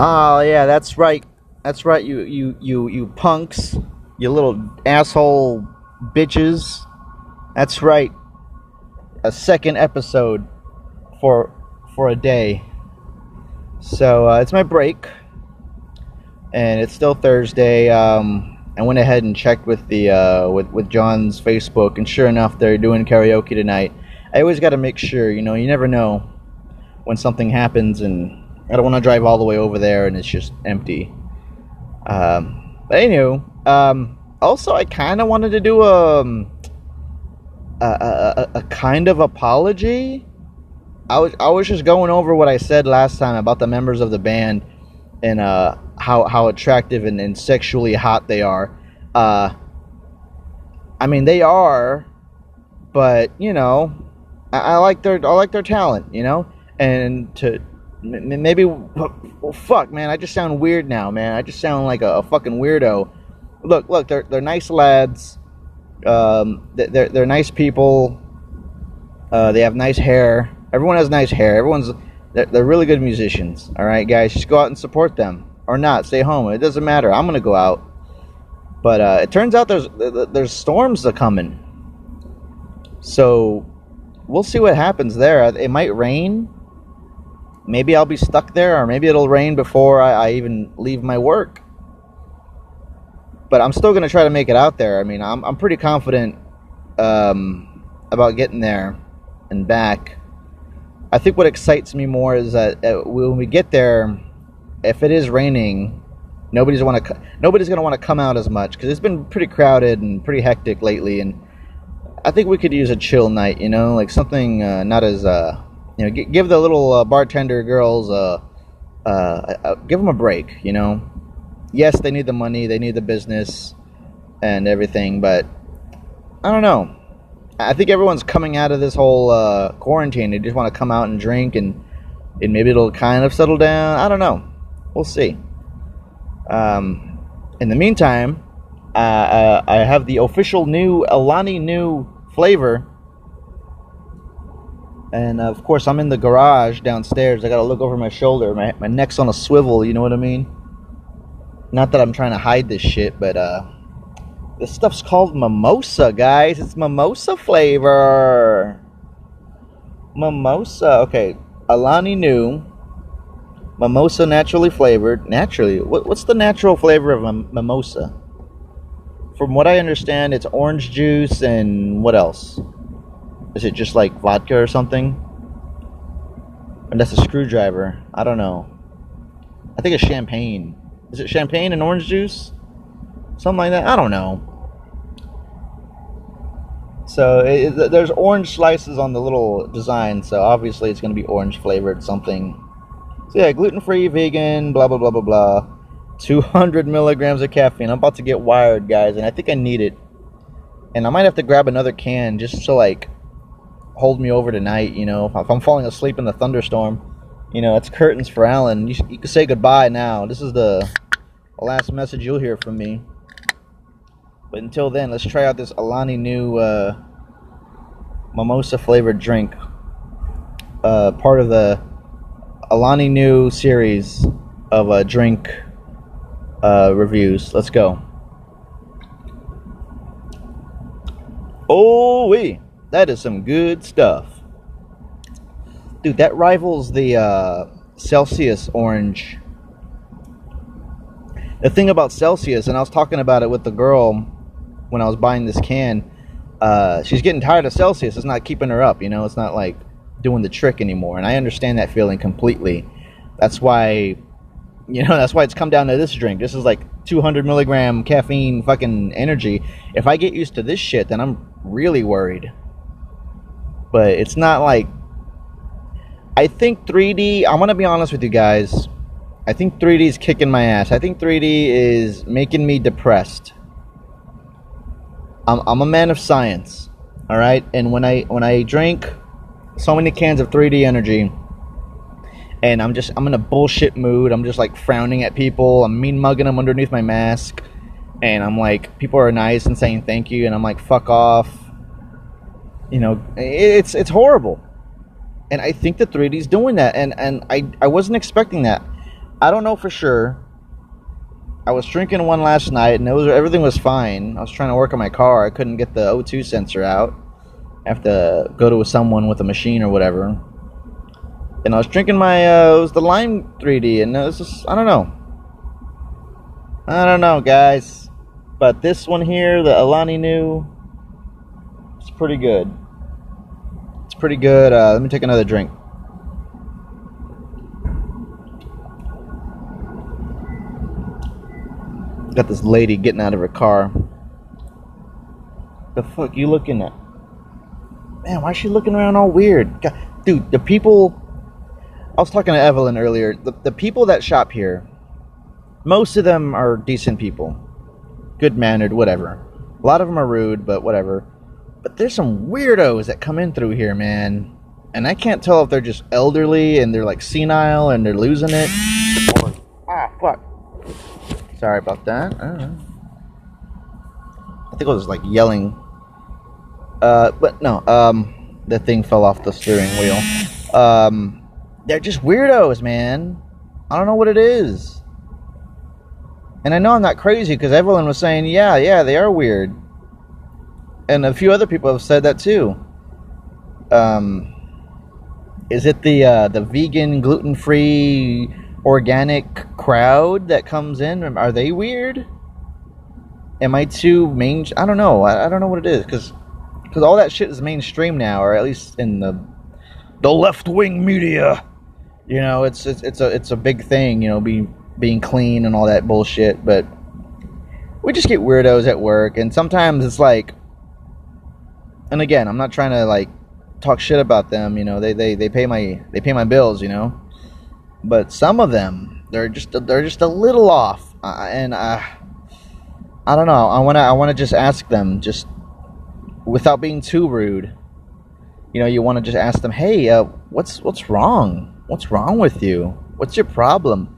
Oh yeah, that's right. That's right. You you you you punks, you little asshole bitches. That's right. A second episode for for a day. So uh, it's my break, and it's still Thursday. Um, I went ahead and checked with the uh, with with John's Facebook, and sure enough, they're doing karaoke tonight. I always got to make sure, you know, you never know when something happens, and I don't want to drive all the way over there and it's just empty. Um, but anyway, um, also I kind of wanted to do a, um, a, a, a kind of apology. I was I was just going over what I said last time about the members of the band and uh, how how attractive and, and sexually hot they are. Uh, I mean, they are, but you know, I, I like their I like their talent, you know, and to maybe well, fuck man i just sound weird now man. I just sound like a, a fucking weirdo. Look look they're, they're nice lads. Um, they're, they're nice people. Uh, they have nice hair. Everyone has nice hair. Everyone's they're, they're really good musicians all right guys? Just go out and support them or not. Stay home. It doesn't matter. I'm gonna go out. But uh, it turns out there's there's storms are coming. So we'll see what happens there. It might rain maybe I'll be stuck there, or maybe it'll rain before I, I even leave my work. But I'm still going to try to make it out there. I mean, I'm, I'm pretty confident um, about getting there and back. I think what excites me more is that uh, when we get there, if it is raining, nobody's want to nobody's going to want to come out as much because it's been pretty crowded and pretty hectic lately. And I think we could use a chill night, you know, like something uh, not as uh, you know, g- give the little uh, bartender girls uh, uh, give them a break. You know, yes, they need the money, they need the business, and everything, but I don't know. I think everyone's coming out of this whole uh, quarantine. They just want to come out and drink, and and maybe it'll kind of settle down. I don't know. We'll see. Um, in the meantime, uh, uh, I have the official new Alani Nu flavor and uh, of course, I'm in the garage downstairs. I gotta look over my shoulder. My, my neck's on a swivel, you know what I mean? Not that I'm trying to hide this shit, but uh, this stuff's called mimosa, guys. It's mimosa flavor. Mimosa. Okay. Alani Nu. Mimosa naturally flavored. Naturally. What, what's the natural flavor of a mimosa? From what I understand, it's orange juice and what else? Is it just like vodka or something? And that's a screwdriver. I don't know. I think it's champagne. Is it champagne and orange juice? Something like that. I don't know. So it, there's orange slices on the little design, so obviously it's going to be orange flavored something. So yeah, gluten free, vegan, blah blah blah blah blah. 200 milligrams of caffeine. I'm about to get wired, guys, and I think I need it. And I might have to grab another can just to like hold me over tonight. You know, if I'm falling asleep in the thunderstorm, you know, it's curtains for Alan. You, you can say goodbye now. This is the last message you'll hear from me. But until then, let's try out this Alani Nu uh, mimosa flavored drink. Uh, part of the Alani Nu series of uh, drink uh, reviews. Let's go. Oh, wee. That is some good stuff. Dude, that rivals the uh, Celsius orange. The thing about Celsius, and I was talking about it with the girl when I was buying this can, uh, she's getting tired of Celsius. It's not keeping her up, you know, it's not like doing the trick anymore. And I understand that feeling completely. That's why, you know, that's why it's come down to this drink. This is like 200 milligram caffeine fucking energy. If I get used to this shit, then I'm really worried but it's not like I think 3D. I'm gonna be honest with you guys. I think 3D is kicking my ass. I think 3D is making me depressed. I'm, I'm a man of science, all right. And when I when I drink so many cans of 3D energy, and I'm just I'm in a bullshit mood. I'm just like frowning at people. I'm mean mugging them underneath my mask, and I'm like people are nice and saying thank you, and I'm like fuck off you know, it's it's horrible. And I think the 3D is doing that, and and I I wasn't expecting that. I don't know for sure. I was drinking one last night, and it was everything was fine. I was trying to work on my car. I couldn't get the O2 sensor out. I have to go to someone with a machine or whatever. And I was drinking my uh, it was the Lime 3D, and it was just I don't know. I don't know, guys. But this one here, the Alani Nu, it's pretty good. It's pretty good. Uh, let me take another drink. Got this lady getting out of her car. The fuck you looking at? Man, why is she looking around all weird? God, dude, the people. I was talking to Evelyn earlier. The, the people that shop here, most of them are decent people. Good mannered, whatever. A lot of them are rude, but whatever. But there's some weirdos that come in through here, man. And I can't tell if they're just elderly and they're like senile and they're losing it. Ah, fuck. Sorry about that. I. I think I was like yelling. Uh, but no, um, the thing fell off the steering wheel. Um, they're just weirdos, man. I don't know what it is. And I know I'm not crazy because Evelyn was saying, yeah, yeah, they are weird. And a few other people have said that too. Um, is it the uh, the vegan, gluten free, organic crowd that comes in? Are they weird? Am I too main? I don't know. I, I don't know what it is because because all that shit is mainstream now, or at least in the the left wing media. You know, it's, it's it's a it's a big thing. You know, being being clean and all that bullshit. But we just get weirdos at work, and sometimes it's like. And again, I'm not trying to like talk shit about them. You know, they they, they pay my they pay my bills. You know, but some of them they're just they're just a little off, uh, and uh, I don't know. I wanna I wanna just ask them just without being too rude. You know, you want to just ask them, "Hey, uh, what's what's wrong? What's wrong with you? What's your problem?"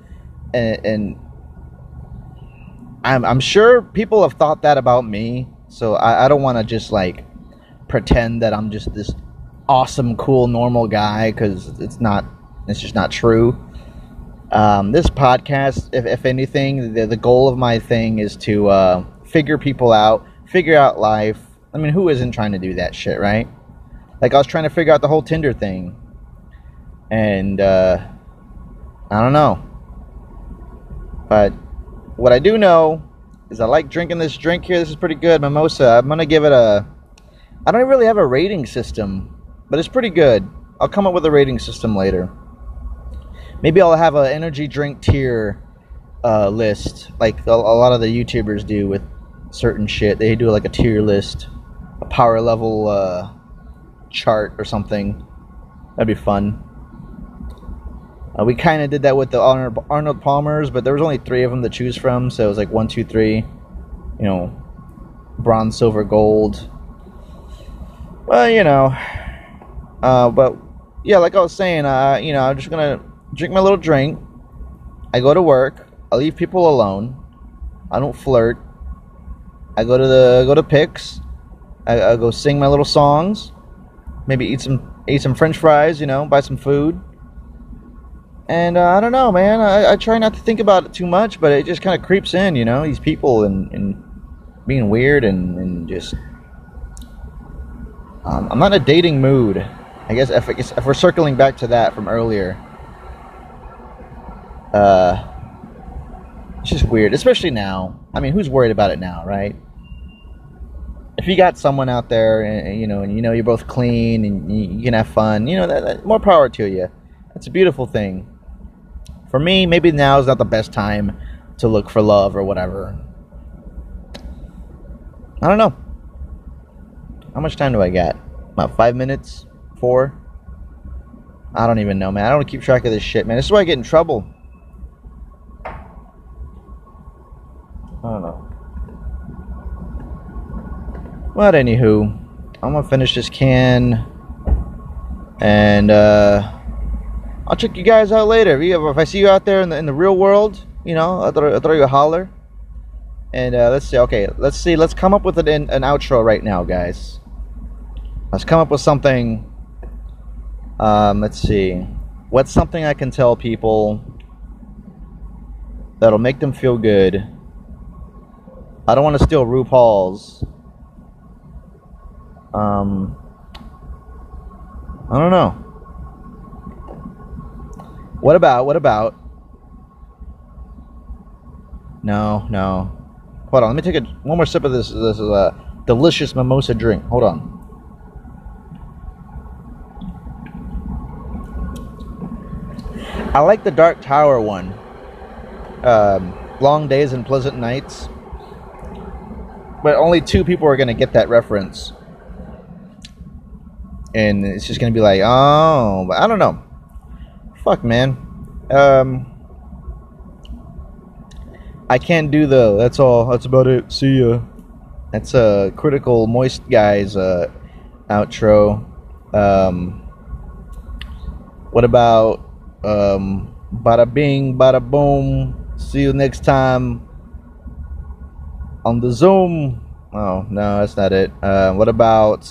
And, and I'm I'm sure people have thought that about me, so I, I don't want to just like pretend that I'm just this awesome, cool, normal guy because it's not. It's just not true. Um, this podcast, if, if anything, the, the goal of my thing is to uh, figure people out, figure out life. I mean, who isn't trying to do that shit, right? Like, I was trying to figure out the whole Tinder thing. And, uh, I don't know. But what I do know is I like drinking this drink here. This is pretty good, mimosa. I'm going to give it a. I don't really have a rating system, but it's pretty good. I'll come up with a rating system later. Maybe I'll have an energy drink tier uh, list, like a, a, lot of the YouTubers do with certain shit. They do like a tier list, a power level uh, chart or something. That'd be fun. Uh, we kind of did that with the Arnold, Arnold Palmers, but there was only three of them to choose from, so it was like one, two, three. You know, bronze, silver, gold. Well, you know, uh, but yeah, like I was saying, uh, you know, I'm just gonna drink my little drink. I go to work. I leave people alone. I don't flirt. I go to the go to Pix. I, I go sing my little songs. Maybe eat some eat some French fries. You know, buy some food. And uh, I don't know, man. I, I try not to think about it too much, but it just kind of creeps in. You know, these people and, and being weird and, and just. Um, I'm not in a dating mood. I guess if, if we're circling back to that from earlier uh, it's just weird, especially now. I mean, who's worried about it now, right? If you got someone out there, and you know, and you know you're both clean and you can have fun, you know, that, that, more power to you. That's a beautiful thing. For me, maybe now is not the best time to look for love or whatever. I don't know. How much time do I got? About five minutes? Four? I don't even know, man. I don't keep track of this shit, man. This is why I get in trouble. I don't know. But anywho, I'm gonna finish this can, and uh, I'll check you guys out later. If, you, if I see you out there in the in the real world, you know, I'll throw, I'll throw you a holler. And uh, let's see. Okay, let's see. Let's come up with an an outro right now, guys. Let's come up with something. Um, let's see. What's something I can tell people that'll make them feel good. I don't want to steal RuPaul's. Um, I don't know. What about, what about? No, no. Hold on, let me take a, one more sip of this. This is a delicious mimosa drink. Hold on. I like the Dark Tower one. Um, long days and pleasant nights. But only two people are going to get that reference. And it's just going to be like, oh, but I don't know. Fuck, man. Um, I can't do the, that's all, that's about it, see ya. That's a critical moist guy's uh, outro. Um, what about um, bada bing, bada boom. See you next time on the Zoom. Oh, no, that's not it. Uh, what about.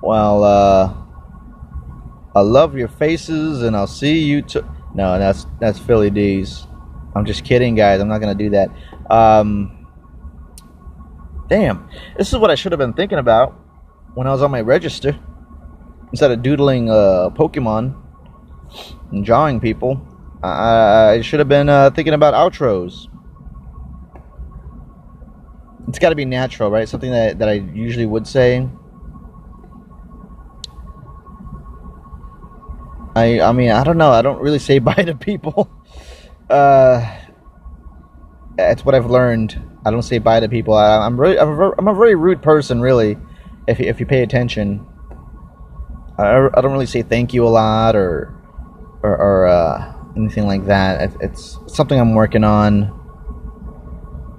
Well, uh, I love your faces and I'll see you. T- no, that's that's Philly D's. I'm just kidding, guys. I'm not gonna do that. Um, damn, this is what I should have been thinking about when I was on my register instead of doodling uh, Pokemon and drawing people. I, I should have been uh, thinking about outros. It's got to be natural, right? Something that, that I usually would say. I I mean I don't know. I don't really say bye to people. Uh, that's what I've learned. I don't say bye to people. I, am really I'm a, I'm a very rude person, really. If if you pay attention, I, I don't really say thank you a lot or or, or uh, anything like that. It's something I'm working on.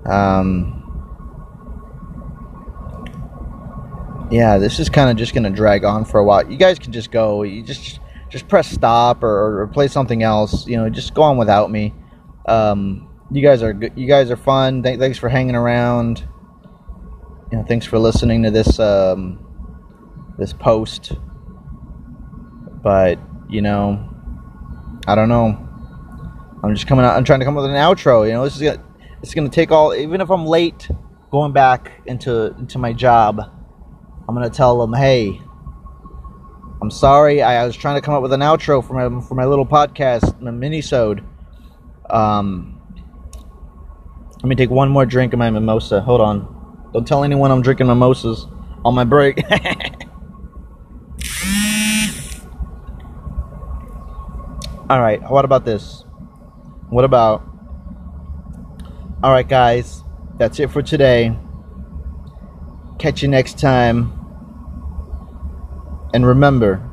Um, yeah, this is kind of just gonna drag on for a while. You guys can just go. You just just press stop or, or play something else. You know, just go on without me. Um, you guys are good. You guys are fun. Th- thanks for hanging around. You know, thanks for listening to this um, this post. But you know, I don't know. I'm just coming out. I'm trying to come up with an outro. You know, this is gonna, it's gonna take all. Even if I'm late going back into into my job, I'm gonna tell them, hey, I'm sorry. I, I was trying to come up with an outro for my for my little podcast, my mini-sode. Um, let me take one more drink of my mimosa. Hold on. Don't tell anyone I'm drinking mimosas on my break. All right, what about this? What about. All right, guys, that's it for today. Catch you next time. And remember,